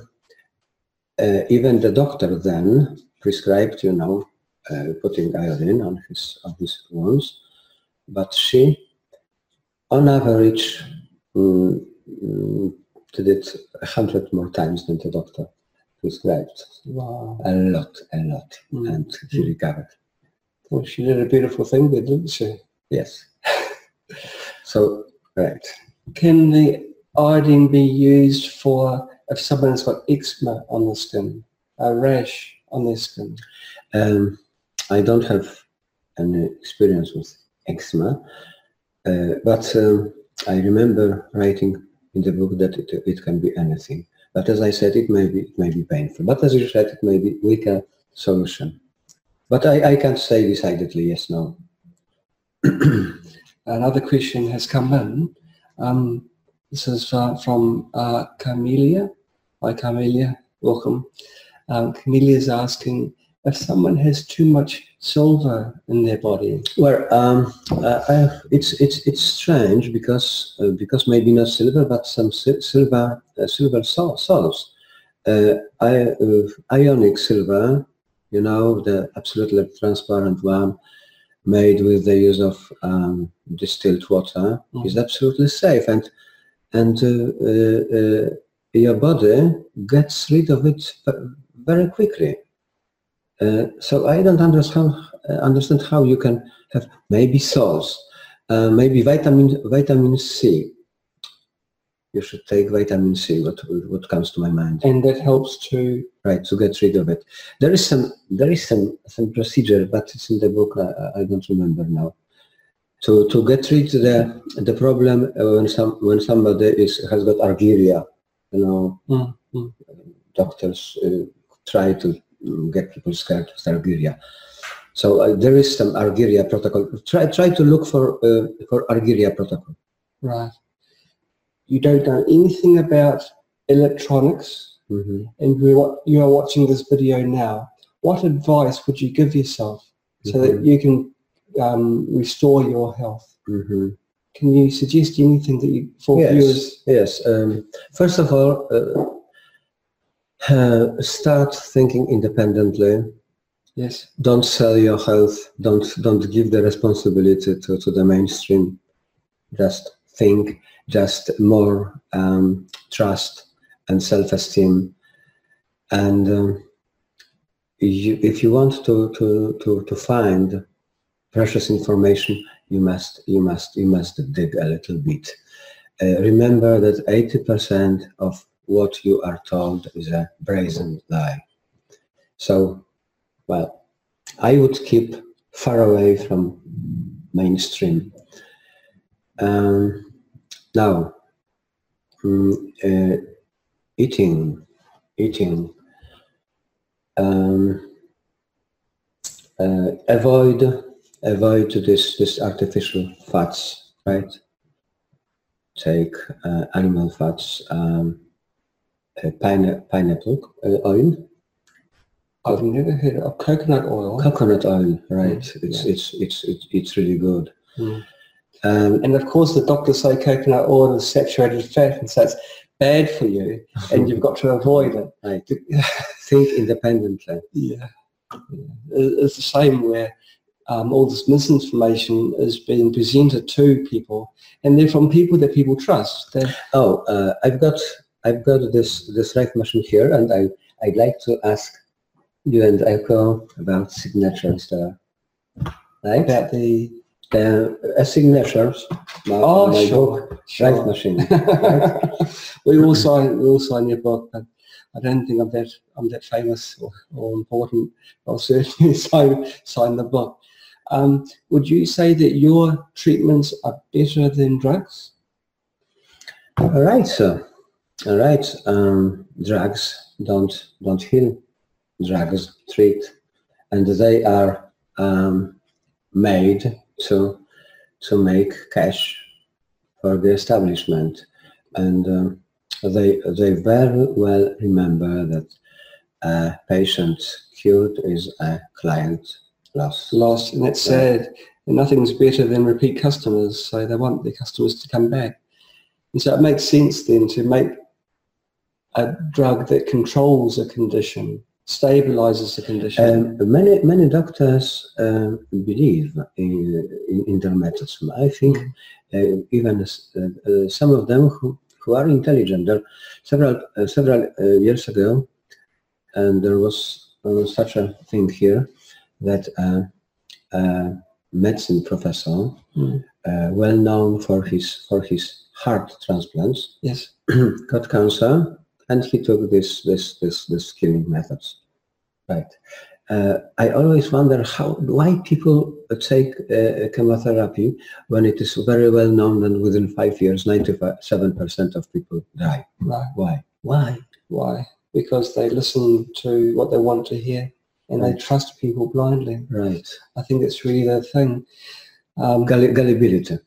even the doctor then prescribed, you know, uh, putting iodine on his on his wounds, but she, on average, mm, mm, did it a hundred more times than the doctor prescribed. Wow. A lot, a lot, mm. and she mm. recovered. Well, she did a beautiful thing there, didn't she? Yes. so, right. Can the iodine be used for if someone's got eczema on the skin, a rash on their skin? Um, I don't have any experience with eczema, uh, but um, I remember writing in the book that it, it can be anything. But as I said, it may be it may be painful. But as you said, it may be weaker solution. But I, I can't say decidedly yes, no. Another question has come in. Um, this is uh, from uh, Camelia. Hi, Camelia. Welcome. Um, Camelia is asking if someone has too much silver in their body. Well, um, uh, it's it's it's strange because uh, because maybe not silver, but some silver uh, silver salts. Uh, uh, ionic silver, you know, the absolutely transparent one, made with the use of um, distilled water, mm. is absolutely safe and and uh, uh, your body gets rid of it very quickly. Uh, so I don't understand understand how you can have maybe salts, uh, maybe vitamin vitamin C. You should take vitamin C. What what comes to my mind? And that helps to right to get rid of it. There is some there is some some procedure, but it's in the book. I, I don't remember now. To to get rid the the problem when some when somebody is has got argyria, you know, mm -hmm. doctors uh, try to get people scared of argyria. So uh, there is some Argyria protocol. Try try to look for uh, for Argyria protocol. Right. You don't know anything about electronics, mm-hmm. and you are watching this video now. What advice would you give yourself so mm-hmm. that you can um, restore your health? Mm-hmm. Can you suggest anything that you for yes, viewers? Yes. Um, first of all, uh, uh, start thinking independently Yes. Don't sell your health. Don't don't give the responsibility to, to the mainstream. Just think. Just more um, trust and self-esteem. And um, you, if you want to, to, to, to find precious information, you must you must you must dig a little bit. Uh, remember that 80% of what you are told is a brazen lie. So well, I would keep far away from mainstream. Um, now, um, uh, eating, eating, um, uh, avoid avoid this this artificial fats, right? Take uh, animal fats, um, uh, pine, pineapple uh, oil, I've never heard of coconut oil. Coconut oil, right? Mm. It's, yeah. it's, it's it's it's really good. Mm. Um, and of course, the doctors say coconut oil is saturated fat, and so it's bad for you, and you've got to avoid it. Right. Think independently. Yeah. yeah. It's the same where um, all this misinformation is being presented to people, and they're from people that people trust. They're oh, uh, I've got I've got this this Rife machine here, and I I'd like to ask you and Echo about signatures there. Right? About the uh, signatures. My, oh, my sure. Book, sure. machine. Right? we all sign. We all sign your book, but I don't think I'm that I'm that famous or, or important. I'll certainly sign sign the book. Um, would you say that your treatments are better than drugs? All right, sir. All right. Um, drugs don't don't heal drugs treat, and they are um, made to to make cash for the establishment, and um, they they very well remember that a patient cured is a client lost. Lost, and that's sad. And nothing's better than repeat customers, so they want their customers to come back. And so it makes sense then to make a drug that controls a condition stabilizes the condition. Um, many many doctors uh, believe in, in, in, their. I think uh, even uh, uh, some of them who, who are intelligent. There, several uh, several uh, years ago, and there was such a thing here that a medicine professor, mm. well known for his for his heart transplants, yes, got cancer and he took this this this this killing methods. Right. Uh, I always wonder how why people take uh, chemotherapy when it is very well known that within five years, ninety-seven percent of people die. Right. Why? Why? Why? Because they listen to what they want to hear and they trust people blindly. Right. I think it's really the thing. Um, Gullibility.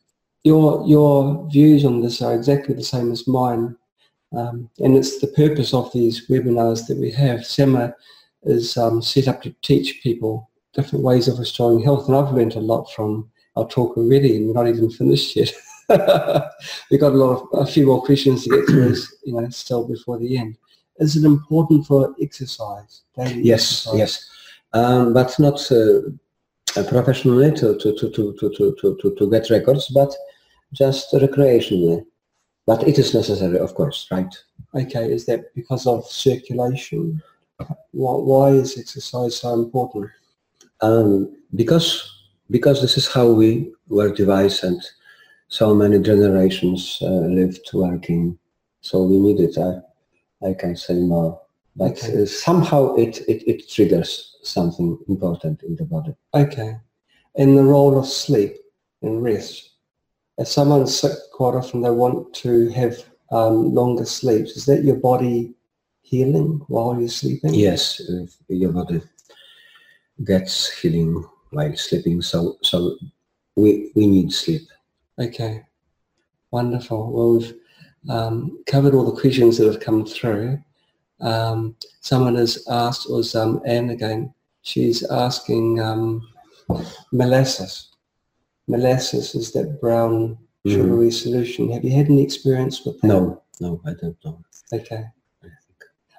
Your your views on this are exactly the same as mine. Um, and it's the purpose of these webinars that we have. SEMA is um, set up to teach people different ways of restoring health. And I've learned a lot from our talk already, and we're not even finished yet. We've got a lot of a few more questions to get through, you know, still before the end. Is it important for exercise? yes, exercise? yes, um, but not uh, professionally to to, to, to, to, to, to, to get records, but just recreationally. But it is necessary, of course, right? Okay, is that because of circulation? Why, why is exercise so important? Um, because because this is how we were devised and so many generations uh, lived working. So we need it. I, I can say more. But Okay. uh, somehow it, it, it triggers something important in the body. Okay. In the role of sleep and rest. If someone's sick, quite often they want to have um, longer sleeps. Is that your body healing while you're sleeping? Yes, your body gets healing while sleeping. So so we we need sleep. Okay. Wonderful. Well, we've um, covered all the questions that have come through. Um, someone has asked, was um, Anne again, she's asking um, molasses. Molasses is that brown sugary solution. Have you had any experience with that? No, no, I don't know. Okay.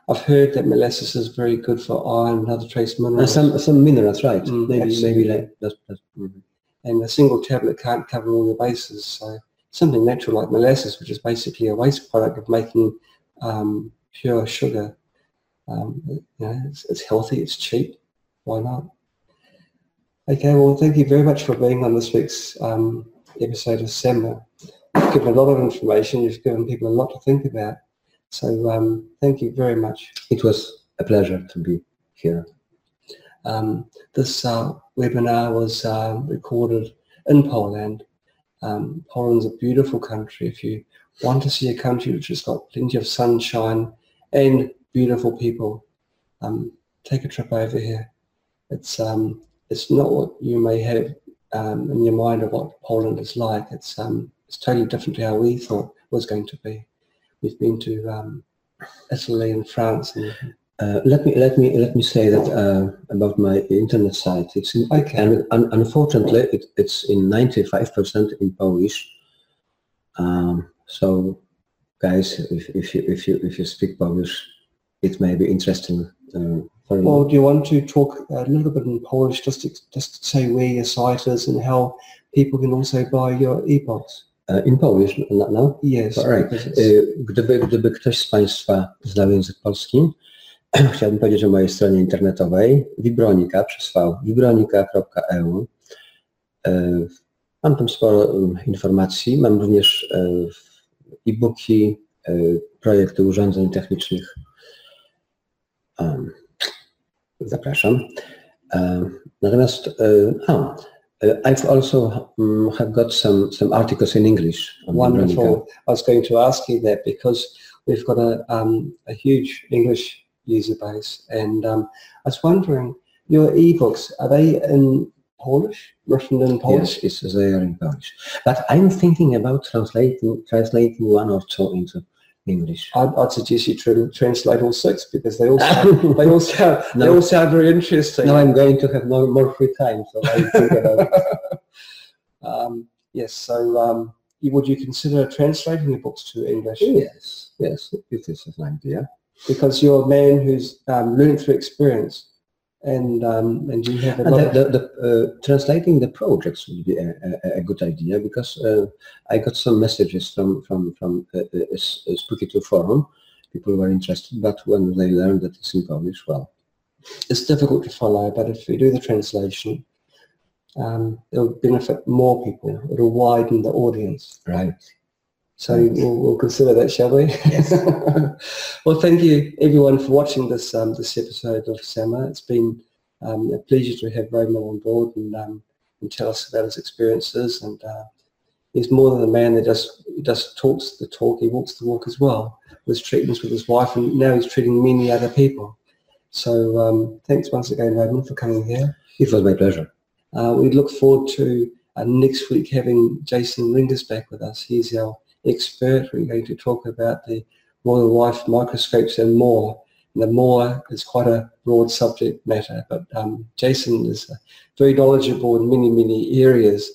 I've heard that molasses is very good for iron and other trace Uh, minerals. some some minerals, right? Mm, maybe absolutely. maybe like mhm. and a single tablet can't cover all your bases. So something natural like molasses, which is basically a waste product of making um, pure sugar, um, you know, it's, it's healthy, it's cheap. Why not? Okay, well, thank you very much for being on this week's um, episode of SEMA. You've given a lot of information. You've given people a lot to think about. So um, thank you very much. It was a pleasure to be here. Um, this uh, webinar was uh, recorded in Poland. Um, Poland's a beautiful country. If you want to see a country which has got plenty of sunshine and beautiful people, um, take a trip over here. It's um, it's not what you may have um, in your mind of what Poland is like. It's um, it's totally different to how we thought it was going to be. We've been to um, Italy and France and Uh, let me let me let me say that uh, about my internet site. It's in, Okay. un, unfortunately it, it's in ninety five percent in Polish. Um, so, guys, if, if you if you if you speak Polish, it may be interesting uh, for you. Well, do you want to talk a little bit in Polish, just to, just to say where your site is and how people can also buy your ebooks? Uh, in Polish, no? no? Yes. Alright. because it's- Gdyby, gdyby ktoś z Państwa znał język polski, chciałbym powiedzieć o mojej stronie internetowej Vibronika przez vibronika.eu. E, Mam tam sporo e, informacji, mam również e, e-booki, e, projekty urządzeń technicznych. Zapraszam. Natomiast, a, I've also mm, have got some, some articles in English. Wonderful. I was going to ask you that because we've got a, um, a huge English user base, and um, I was wondering, your ebooks are they in Polish, written in Polish? Yes, it's they are in Polish. But I'm thinking about translating translating one or two into English. I'd, I'd suggest you tra- translate all six because they all sound, they all sound they No. all sound very interesting. Now I'm going to have more, more free time, so I think about it. um, yes. So, um, would you consider translating the books to English? Yes, yes, it is an idea. Because you're a man who's um, learned through experience, and um, and you have a And lot. the, of, the, the, uh, translating the projects would be a, a, a good idea because uh, I got some messages from from from uh, uh, uh, Spooky 2 forum. People were interested, but when they learned that it's in Polish, well, it's difficult to follow, but if we do the translation, um, it'll benefit more people. It'll widen the audience. right. So we'll, we'll consider that, shall we? Yes. well, thank you everyone for watching this um, this episode of Sama. It's been um, a pleasure to have Roman on board and, um, and tell us about his experiences. And uh, he's more than a man that just just talks the talk; he walks the walk as well. With treatments with his wife, and now he's treating many other people. So um, thanks once again, Roman, for coming here. It was my pleasure. Uh, we look forward to uh, next week having Jason Ringus back with us. He's our expert. We're going to talk about the Royal Rife microscopes and more. And the more is quite a broad subject matter, but um, Jason is uh, very knowledgeable in many, many areas.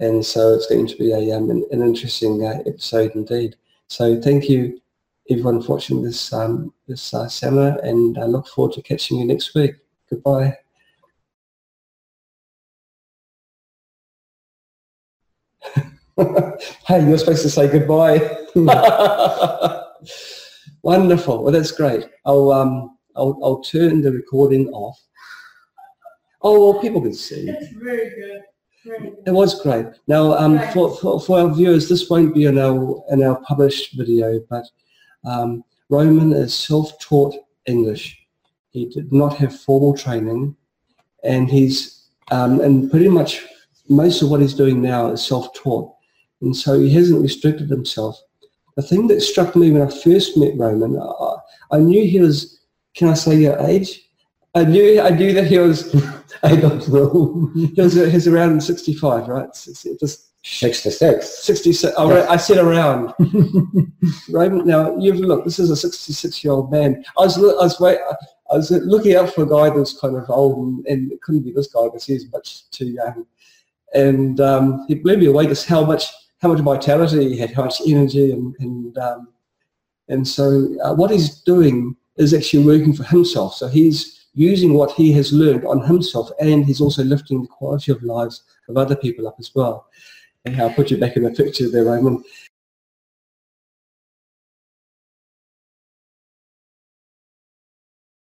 And so it's going to be a, um, an, an interesting uh, episode indeed. So thank you everyone for watching this, um, this uh, summer and I look forward to catching you next week. Goodbye. hey, you're supposed to say goodbye. Wonderful. Well, that's great. I'll um, I'll, I'll turn the recording off. Oh, well, people can see. That's very good. Very It was great. Now, um, Right. for, for, for our viewers, this won't be in our, in our published video, but um, Roman is self-taught English. He did not have formal training, and he's um, and pretty much most of what he's doing now is self-taught, and so he hasn't restricted himself. The thing that struck me when I first met Roman, I, I knew he was. Can I say your age? I knew I knew that he was. I don't know. He was, he was around sixty-five, right? Just 66. 66. Oh, right, I said around. Raymond, now you've look. This is a 66-year-old man. I was, I was, wait, I was looking out for a guy that was kind of old, and, and it couldn't be this guy because he's much too young. And um, he blew me away just how much, how much vitality he had, how much energy, and and um, and so uh, what he's doing is actually working for himself. So he's using what he has learned on himself, and he's also lifting the quality of lives of other people up as well. And I'll put you back in the picture there, Raymond.